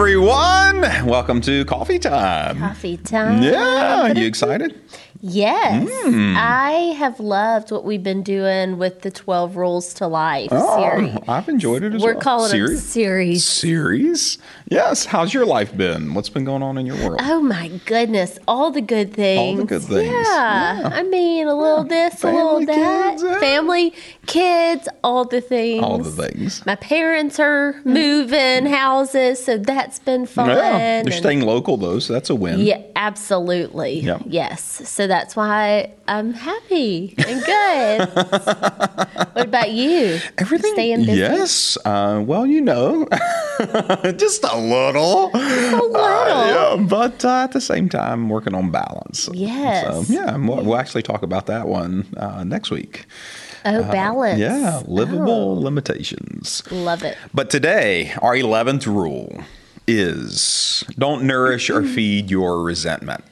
everyone. Welcome to Coffee Time. Coffee time. Yeah, you excited? Yes. Hmm. I have loved what we've been doing with the 12 Rules to Life Oh, series. I've enjoyed it as We're well. calling it a Series? series. Yes. How's your life been? What's been going on in your world? Oh my goodness, all the good things. All the good things. Yeah. Yeah. I mean, a little this, a little that. kids, yeah. Family, kids, all the things. All the things. My parents are moving houses, so that's been fun. Yeah, and- you're staying local though, so that's a win. Yeah, absolutely. Yep. Yes. So that's why I'm happy and good. what about you? Everything. Staying busy? Yes. Uh, well, you know, just a little. A little. Uh, yeah, but uh, at the same time, working on balance. Yes. So, yeah, we'll, we'll actually talk about that one uh, next week. Oh, balance. Yeah, livable Oh, limitations. love it. But today, our 11th rule is don't nourish or feed your resentment.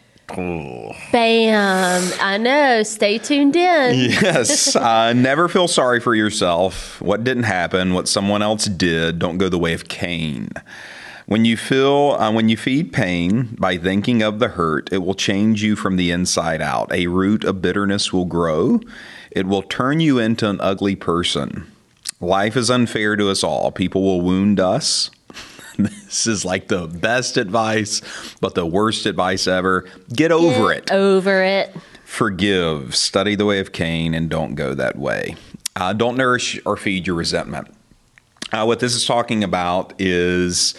Bam. I know. Stay tuned in. Yes. Uh, never feel sorry for yourself. What didn't happen, what someone else did, don't go the way of Cain. When you feel, uh, when you feed pain by thinking of the hurt, it will change you from the inside out. A root of bitterness will grow. It will turn you into an ugly person. Life is unfair to us all. People will wound us. This is like the best advice, but the worst advice ever. Get over it Over it. forgive, study the way of Cain, and don't go that way. Uh, don't nourish or feed your resentment. Uh, what this is talking about is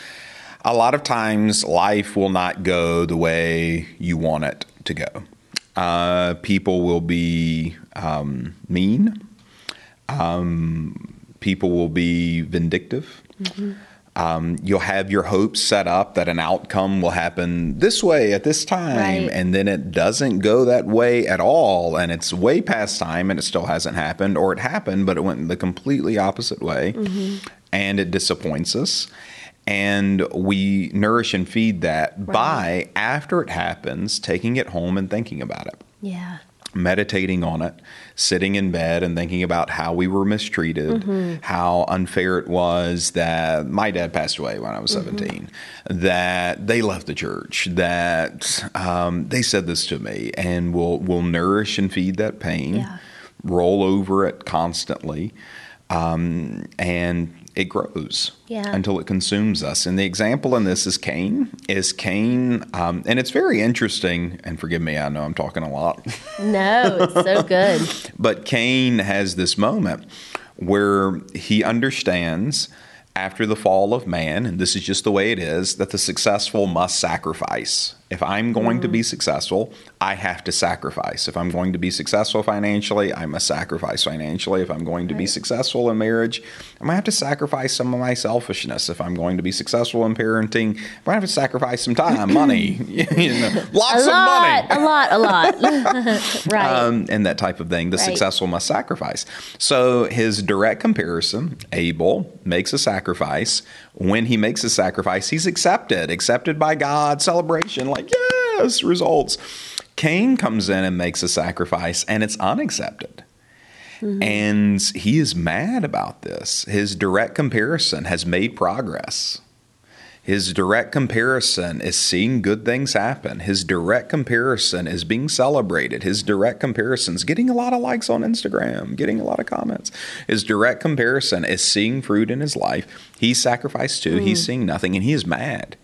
a lot of times life will not go the way you want it to go. Uh, people will be um, mean. Um, people will be vindictive. Um, you'll have your hopes set up that an outcome will happen this way at this time, Right. and then it doesn't go that way at all, and it's way past time, and it still hasn't happened, or it happened, but it went the completely opposite way, and it disappoints us. And we nourish and feed that by, after it happens, taking it home and thinking about it Yeah. meditating on it, sitting in bed and thinking about how we were mistreated, how unfair it was that my dad passed away when I was 17, that they left the church, that um, they said this to me, and we'll, we'll nourish and feed that pain, Yeah. roll over it constantly, um, and it grows Yeah. until it consumes us. And the example in this is Cain. Is Cain, um, and it's very interesting. And forgive me, I know I'm talking a lot. No, it's so good. But Cain has this moment where he understands after the fall of man, and this is just the way it is, that the successful must sacrifice. If I'm going to be successful, I have to sacrifice. If I'm going to be successful financially, I must sacrifice financially. If I'm going to be successful in marriage, I'm going to have to sacrifice some of my selfishness. If I'm going to be successful in parenting, I'm going to have to sacrifice some time, money, you know, lots of money a lot, a lot. right. um, and that type of thing. The Right. successful must sacrifice. So his direct comparison, Abel makes a sacrifice. When he makes a sacrifice, he's accepted, accepted by God, celebration, like, yes, results. Cain comes in and makes a sacrifice, and it's unaccepted. Mm-hmm. And he is mad about this. His direct comparison has made progress. His direct comparison is seeing good things happen. His direct comparison is being celebrated. His direct comparison is getting a lot of likes on Instagram, getting a lot of comments. His direct comparison is seeing fruit in his life. He's sacrificed too. He's seeing nothing and he is mad.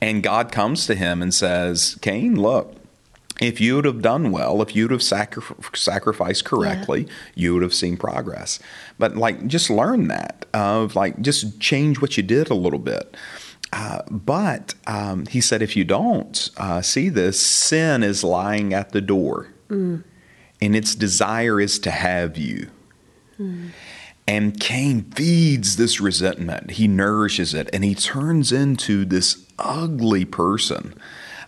And God comes to him and says, Cain, look, if you would have done well, if you'd have sacri- sacrificed correctly, you would have seen progress. But like, just learn that of like, just change what you did a little bit. Uh, but um, he said, if you don't uh, see this, sin is lying at the door, and its desire is to have you. And Cain feeds this resentment. He nourishes it, and he turns into this ugly person.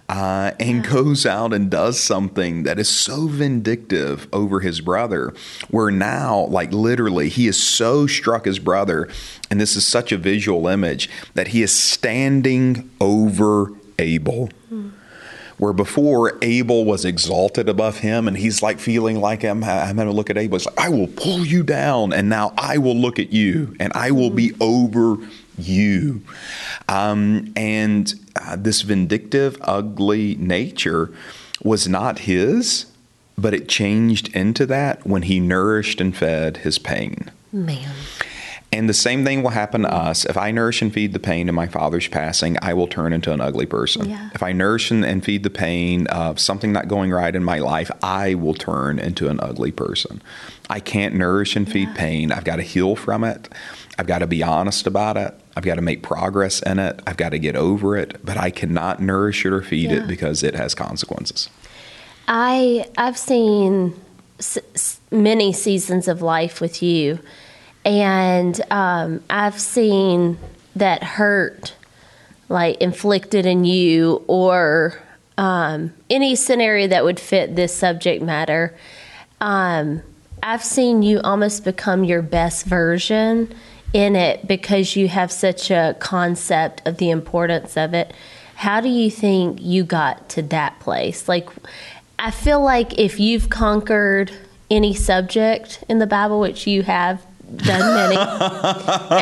Uh, and goes out and does something that is so vindictive over his brother, where now, like literally, he is so struck his brother, and this is such a visual image that he is standing over Abel where before Abel was exalted above him, and he's like feeling like I'm, I'm going to look at Abel. It's like, I will pull you down, and now I will look at you, and I will be over you. Um, and uh, this vindictive, ugly nature was not his, but it changed into that when he nourished and fed his pain. Man. And the same thing will happen to us. If I nourish and feed the pain of my father's passing, I will turn into an ugly person. Yeah. If I nourish and, feed the pain of something not going right in my life, I will turn into an ugly person. I can't nourish and feed Yeah. pain. I've got to heal from it. I've got to be honest about it. I've got to make progress in it. I've got to get over it. But I cannot nourish it or feed Yeah. it because it has consequences. I I've seen s- s- many seasons of life with you, and um, I've seen that hurt, like inflicted in you, or um, any scenario that would fit this subject matter. Um, I've seen you almost become your best version in it because you have such a concept of the importance of it. How do you think you got to that place? Like, I feel like if you've conquered any subject in the Bible, which you have done many,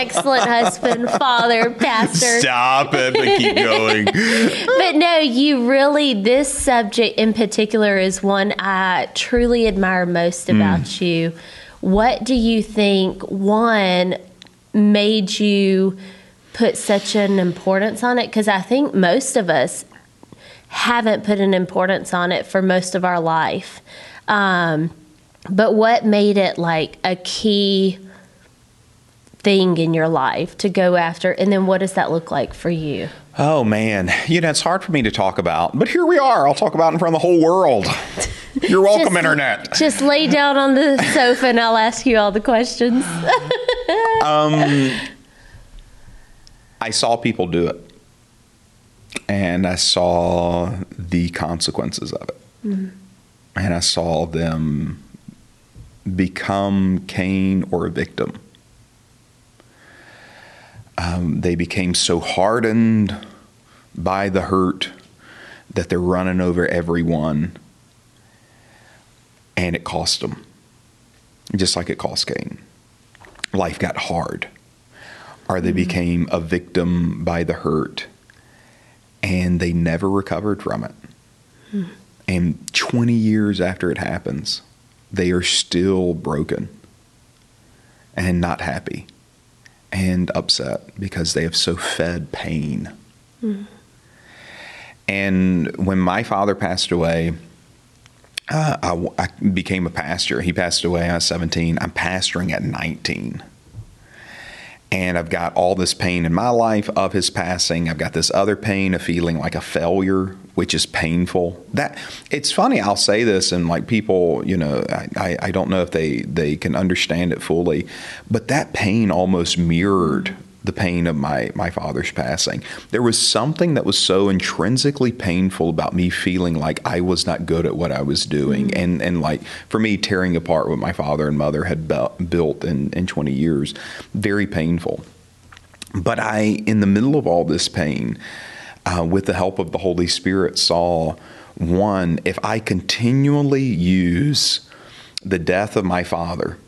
excellent husband, father, pastor, Stop it, but keep going. but no, you really, this subject in particular is one I truly admire most about you. What do you think, one, made you put such an importance on it? Because I think most of us haven't put an importance on it for most of our life. Um, but what made it like a key thing in your life to go after? And then what does that look like for you? Oh man, you know it's hard for me to talk about, but here we are. I'll talk about it in front of the whole world. You're welcome, Just- internet. Just lay down on the sofa and I'll ask you all the questions. um, I saw people do it, and I saw the consequences of it, and I saw them become Cain or a victim. Um, they became so hardened by the hurt that they're running over everyone, and it cost them, just like it cost Cain. Life got hard, or they became a victim by the hurt, and they never recovered from it. And 20 years after it happens, they are still broken and not happy and upset because they have so fed pain. And when my father passed away, uh, I, I became a pastor. He passed away. I was 17. I'm pastoring at 19. And I've got all this pain in my life of his passing. I've got this other pain of feeling like a failure, which is painful. That it's funny. I'll say this, and like people, you know, I, I, don't know if they they can understand it fully, but that pain almost mirrored the pain of my my father's passing. There was something that was so intrinsically painful about me feeling like I was not good at what I was doing, and and like for me tearing apart what my father and mother had bu- built in in 20 years, very painful. But I, in the middle of all this pain, uh, with the help of the Holy Spirit, saw one, if I continually use the death of my father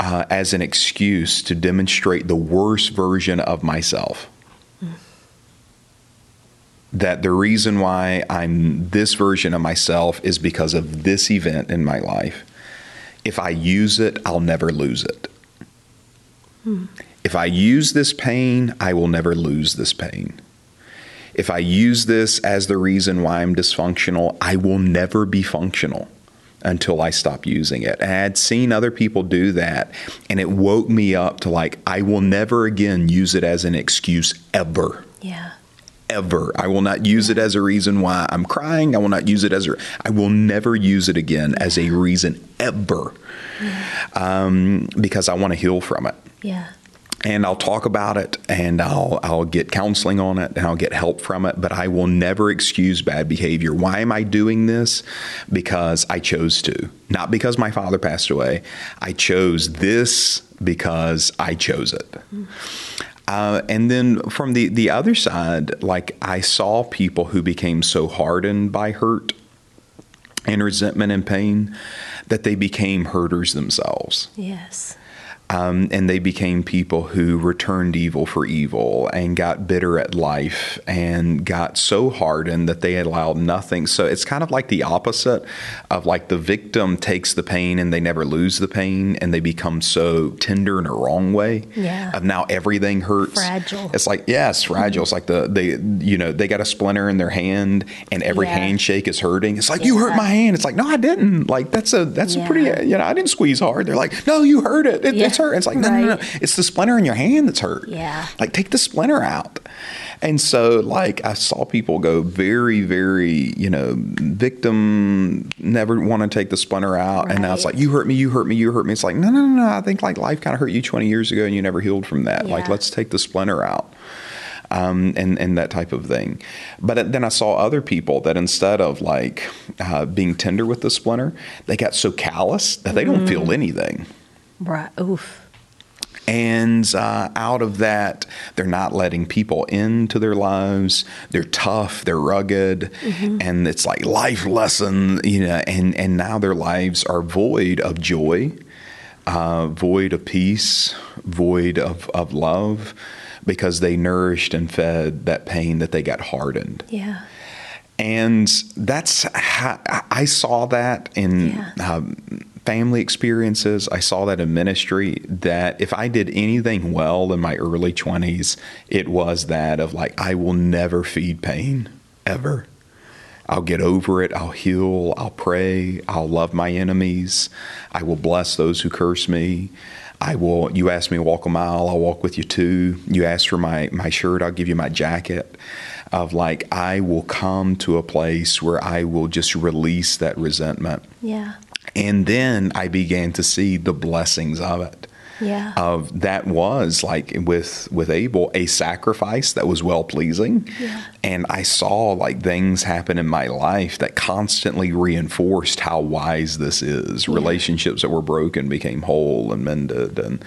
uh, as an excuse to demonstrate the worst version of myself, that the reason why I'm this version of myself is because of this event in my life. If I use it, I'll never lose it. If I use this pain, I will never lose this pain. If I use this as the reason why I'm dysfunctional, I will never be functional until I stop using it. And I had seen other people do that, and it woke me up to like, I will never again use it as an excuse ever Yeah. ever. I will not use it as a reason why I'm crying. I will not use it as a. I will never use it again as a reason ever, um, because I want to heal from it. Yeah. And I'll talk about it, and I'll I'll get counseling on it, and I'll get help from it. But I will never excuse bad behavior. Why am I doing this? Because I chose to, not because my father passed away. I chose this because I chose it. Uh, and then from the, the other side, like I saw people who became so hardened by hurt and resentment and pain that they became hurters themselves. Yes. Um, and they became people who returned evil for evil and got bitter at life and got so hardened that they allowed nothing. So it's kind of like the opposite of like the victim takes the pain and they never lose the pain and they become so tender in a wrong way. Yeah. Of now everything hurts. Fragile. It's like yes, fragile. It's like the they you know they got a splinter in their hand and every Yeah. handshake is hurting. It's like you hurt my hand. It's like no, I didn't. Like that's a that's a pretty you know I didn't squeeze hard. They're like no, you hurt it. it Yeah. It's hurt. It's like no, no, no, no. It's the splinter in your hand that's hurt. Yeah. Like take the splinter out. And so like I saw people go very very you know victim never want to take the splinter out and now it's like you hurt me you hurt me you hurt me. It's like no no no no. I think like life kind of hurt you 20 years ago and you never healed from that. Like let's take the splinter out um, and and that type of thing. But then I saw other people that instead of like uh, being tender with the splinter, they got so callous that they don't Mm. feel anything. Right. Oof. And uh, out of that, they're not letting people into their lives. They're tough, they're rugged, and it's like life lesson, you know. And and now their lives are void of joy, uh, void of peace, void of of love, because they nourished and fed that pain that they got hardened. Yeah. And that's how I saw that in Yeah. um, family experiences. I saw that in ministry. That if I did anything well in my early 20s, it was that of like, I will never feed pain ever. I'll get over it. I'll heal. I'll pray. I'll love my enemies. I will bless those who curse me. I will. You ask me to walk a mile, I'll walk with you too. You ask for my my shirt, I'll give you my jacket. Of like, I will come to a place where I will just release that resentment, Yeah. And then I began to see the blessings of it. Yeah. of that was like with with Abel a sacrifice that was well pleasing Yeah. and I saw like things happen in my life that constantly reinforced how wise this is. Relationships that were broken became whole and mended and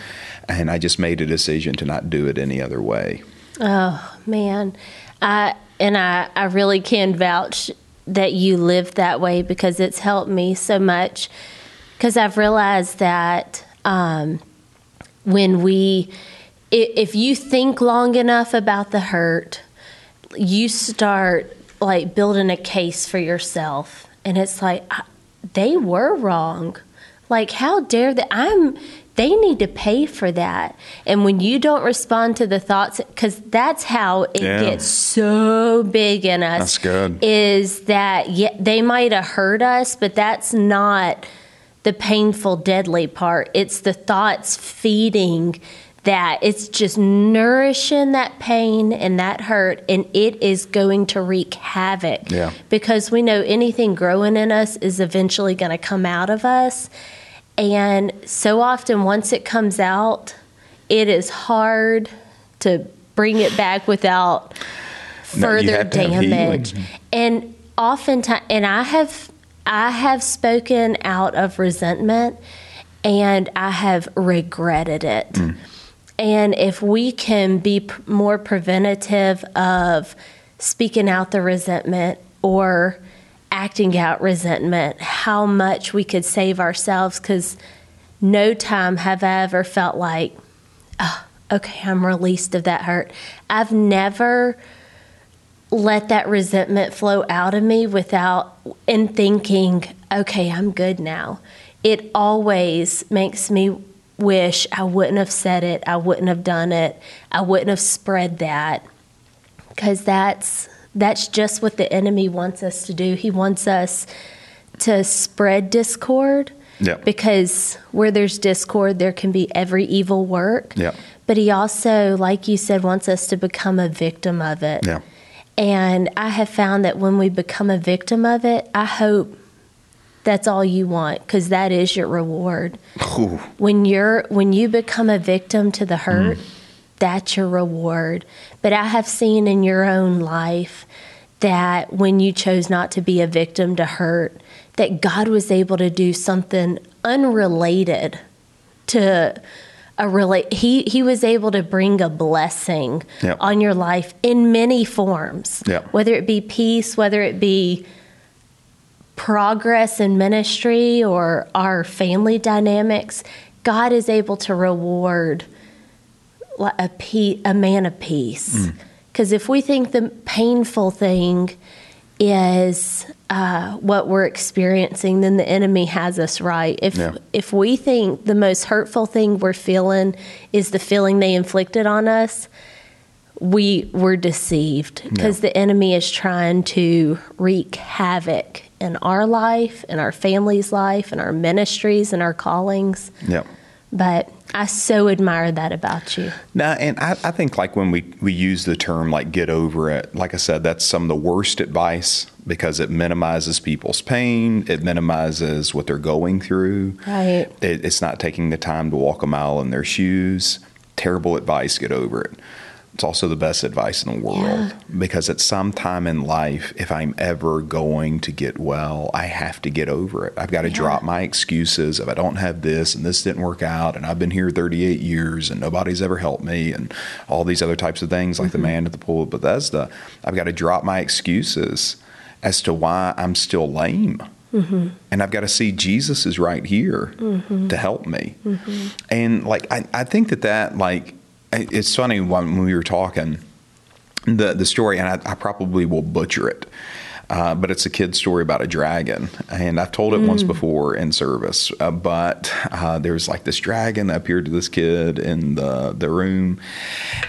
and I just made a decision to not do it any other way. Oh man, I and I I really can vouch that you live that way because it's helped me so much. Because I've realized that um, when we, if you think long enough about the hurt, you start like building a case for yourself, and it's like I- they were wrong. Like, how dare they? I'm. They need to pay for that. And when you don't respond to the thoughts, because that's how it Yeah. gets so big in us. That's good. Is that yeah, they might have hurt us, but that's not the painful, deadly part. It's the thoughts feeding that. It's just nourishing that pain and that hurt, and it is going to wreak havoc. Yeah. Because we know anything growing in us is eventually going to come out of us. And so often, once it comes out, it is hard to bring it back without further have to have healing. damage. And oftentimes, and I have, I have spoken out of resentment, and I have regretted it. Mm. And if we can be p- more preventative of speaking out the resentment or acting out resentment, how much we could save ourselves. Because no time have I ever felt like, oh, okay, I'm released of that hurt. I've never let that resentment flow out of me without in thinking, okay, I'm good now. It always makes me wish I wouldn't have said it, I wouldn't have done it, I wouldn't have spread that. Because that's that's just what the enemy wants us to do. He wants us to spread discord. Yeah. Because where there's discord, there can be every evil work. Yeah. But he also, like you said, wants us to become a victim of it. Yeah. And I have found that when we become a victim of it, I hope that's all you want because that is your reward. Ooh. When you're when you become a victim to the hurt, mm. That's your reward. But I have seen in your own life that when you chose not to be a victim to hurt, that God was able to do something unrelated to a relate he he was able to bring a blessing Yep. on your life in many forms Yep. whether it be peace whether it be progress in ministry or our family dynamics God is able to reward a pe- a man of peace. Because if we think the painful thing is uh, what we're experiencing, then the enemy has us right. If Yeah. if we think the most hurtful thing we're feeling is the feeling they inflicted on us, we were deceived because Yeah. the enemy is trying to wreak havoc in our life, in our family's life, in our ministries, and our callings. Yep. But I so admire that about you. No, and I, I think like when we, we use the term like get over it, like I said, that's some of the worst advice because it minimizes people's pain, it minimizes what they're going through. Right. It, it's not taking the time to walk a mile in their shoes. Terrible advice, get over it. It's also the best advice in the world Yeah. because at some time in life, if I'm ever going to get well, I have to get over it. I've got to Yeah. drop my excuses if I don't have this and this didn't work out and I've been here 38 years and nobody's ever helped me and all these other types of things like the mm-hmm. man at the pool of Bethesda. I've got to drop my excuses as to why I'm still lame. Mm-hmm. And I've got to see Jesus is right here mm-hmm. to help me. And like, I, I think that that, like, it's funny when, when we were talking, the, the story, and I, I probably will butcher it. Uh, but it's a kid's story about a dragon, and I've told it once before in service. Uh, but uh, there's like this dragon that appeared to this kid in the the room,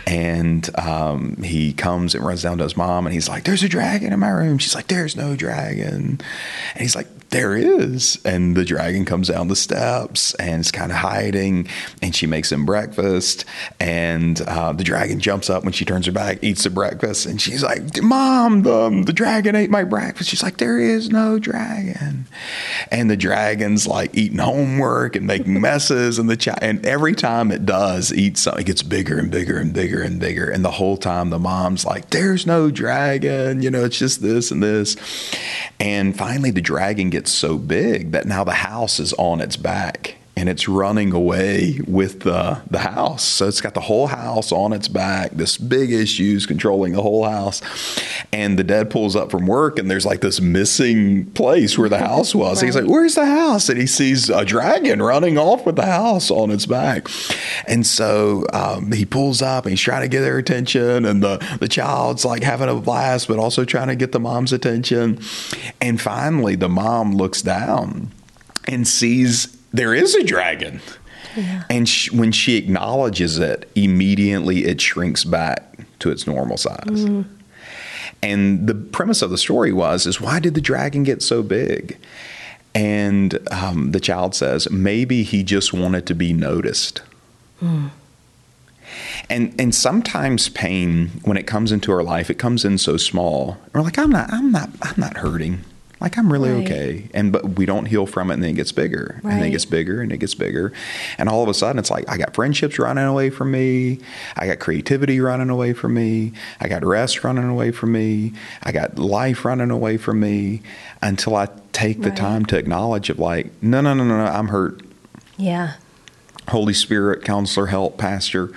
and um, he comes and runs down to his mom, and he's like, "There's a dragon in my room." She's like, "There's no dragon," and he's like, there is. And the dragon comes down the steps and it's kind of hiding. And she makes him breakfast. And uh, the dragon jumps up when she turns her back, eats the breakfast. And she's like, Mom, the, the dragon ate my breakfast. She's like, There is no dragon. And the dragon's like eating homework and making messes. And the child, and every time it does eat something, it gets bigger and bigger and bigger and bigger. And the whole time the mom's like, There's no dragon. You know, it's just this and this. And finally, the dragon gets so big that now the house is on its back and it's running away with the, the house. So it's got the whole house on its back, this big issues controlling the whole house. And the dad pulls up from work and there's like this missing place where the house was. He's like, Where's the house? And he sees a dragon running off with the house on its back. And so um, he pulls up and he's trying to get their attention. And the, the child's like having a blast, but also trying to get the mom's attention. And finally, the mom looks down and sees there is a dragon. And sh- when she acknowledges it, immediately it shrinks back to its normal size. And the premise of the story was is why did the dragon get so big? And um, the child says maybe he just wanted to be noticed. And and sometimes pain, when it comes into our life, it comes in so small. We're like, I'm not, I'm not, I'm not hurting. Like I'm really Right. okay. And but we don't heal from it, and then it gets bigger, and then it gets bigger, and it gets bigger, and all of a sudden it's like I got friendships running away from me, I got creativity running away from me, I got rest running away from me, I got life running away from me, until I take the Right. time to acknowledge of like, no, no, no, no, no, I'm hurt. Yeah. Holy Spirit, counselor, help, pastor,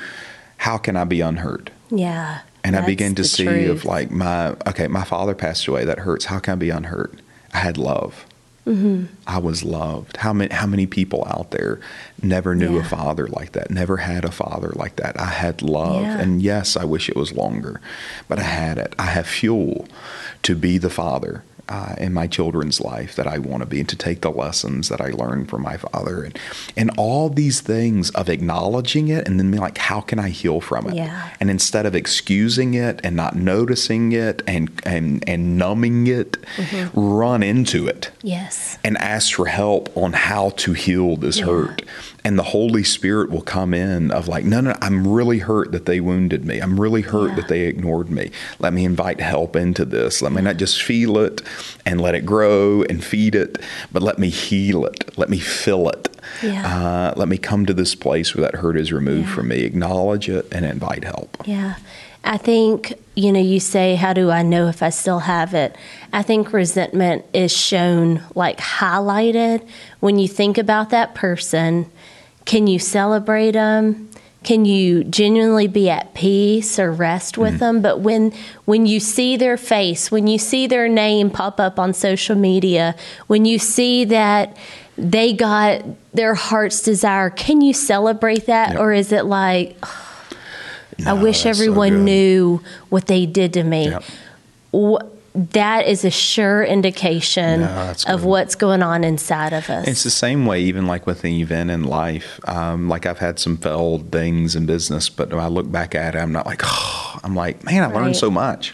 how can I be unhurt? Yeah. And I begin to see truth. of like my okay, my father passed away. That hurts. How can I be unhurt? I had love. Mm-hmm. I was loved. How many how many people out there never knew a father like that? Never had a father like that. I had love, Yeah. and yes, I wish it was longer, but I had it. I have fuel to be the father. Uh, in my children's life that I want to be, and to take the lessons that I learned from my father, and and all these things of acknowledging it, and then being like, how can I heal from it? Yeah. And instead of excusing it and not noticing it and and and numbing it, Mm-hmm. run into it Yes. and ask for help on how to heal this Yeah. hurt. And the Holy Spirit will come in of like, no, no, I'm really hurt that they wounded me. I'm really hurt Yeah. that they ignored me. Let me invite help into this. Let me not just feel it and let it grow and feed it, but let me heal it. Let me fill it. Yeah. Uh, let me come to this place where that hurt is removed Yeah. from me. Acknowledge it and invite help. Yeah. I think, you know, you say, How do I know if I still have it? I think resentment is shown, like highlighted when you think about that person. Can you celebrate them? Can you genuinely be at peace or rest with mm-hmm. them? But when when you see their face, when you see their name pop up on social media, when you see that they got their heart's desire. Can you celebrate that? Yep. Or is it like, I No, wish that's so everyone knew what they did to me? Yep. Wh- that is a sure indication No, of what's going on inside of us. It's the same way, even like with an event in life. Um, like I've had some failed things in business, but when I look back at it, I'm not like, oh, I'm like, man, I Right. learned so much.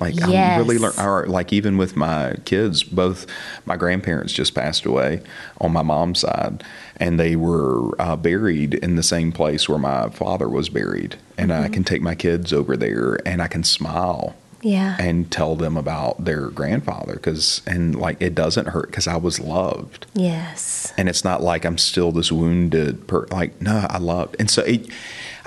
Like I really learned, or like even with my kids, both my grandparents just passed away on my mom's side, and they were uh, buried in the same place where my father was buried. And Mm-hmm. I can take my kids over there, and I can smile yeah. and tell them about their grandfather because and like it doesn't hurt because I was loved. Yes. and it's not like I'm still this wounded per like no I loved. And so it,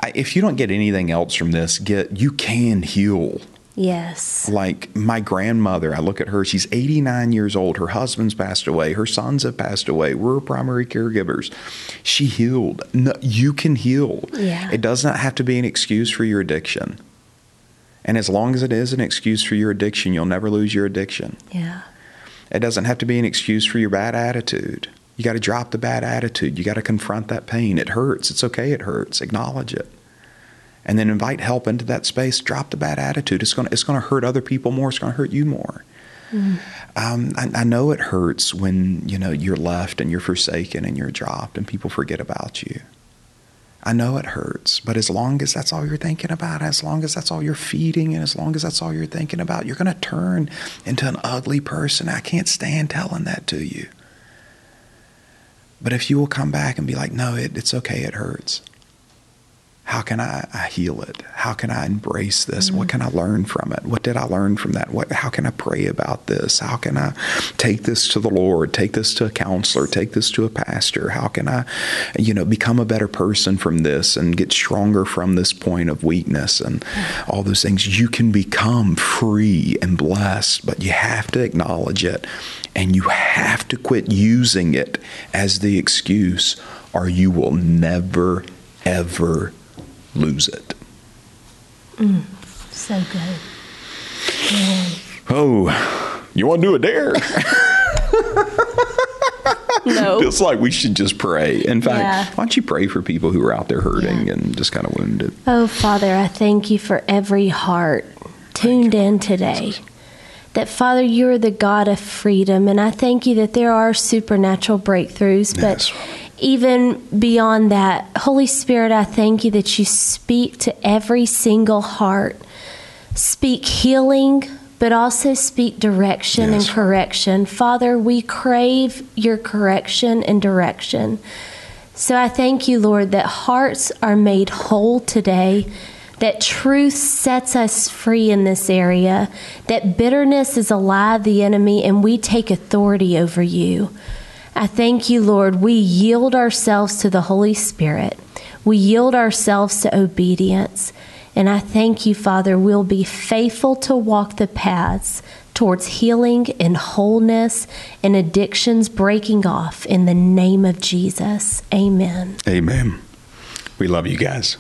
I, if you don't get anything else from this get you can heal. Yes. like my grandmother I look at her she's 89 years old. Her husband's passed away. Her sons have passed away. We're primary caregivers. She healed. No, you can heal. Yeah. it does not have to be an excuse for your addiction and as long as it is an excuse for your addiction you'll never lose your addiction Yeah. it doesn't have to be an excuse for your bad attitude. You got to drop the bad attitude. You got to confront that pain. It hurts. It's okay. It hurts. Acknowledge it. And then invite help into that space. Drop the bad attitude. It's going to, it's going to hurt other people more. It's going to hurt you more. Um, I, I know it hurts when, you know, you're left and you're forsaken and you're dropped and people forget about you. I know it hurts, but as long as that's all you're thinking about, as long as that's all you're feeding, and as long as that's all you're thinking about, you're going to turn into an ugly person. I can't stand telling that to you. But if you will come back and be like, no, it, it's okay, it hurts. How can I, I heal it? How can I embrace this? What mm-hmm. can I learn from it? What did I learn from that? What, how can I pray about this? How can I take this to the Lord? Take this to a counselor? Take this to a pastor? How can I, you know, become a better person from this and get stronger from this point of weakness and mm-hmm. all those things? You can become free and blessed, but you have to acknowledge it and you have to quit using it as the excuse or you will never, ever lose it. Mm, so good. Oh, you want to do a dare? No. Feels like we should just pray. In fact, Yeah. why don't you pray for people who are out there hurting Yeah. and just kind of wounded? Oh, Father, I thank you for every heart tuned in today. That, Father, you're the God of freedom. And I thank you that there are supernatural breakthroughs. But Yes. Even beyond that, Holy Spirit, I thank you that you speak to every single heart. Speak healing, but also speak direction Yes. and correction. Father, we crave your correction and direction. So I thank you, Lord, that hearts are made whole today, that truth sets us free in this area, that bitterness is a lie of the enemy, and we take authority over you. I thank you, Lord. We yield ourselves to the Holy Spirit, we yield ourselves to obedience. And I thank you, Father, we'll be faithful to walk the paths towards healing and wholeness and addictions breaking off in the name of Jesus. Amen. Amen. We love you guys.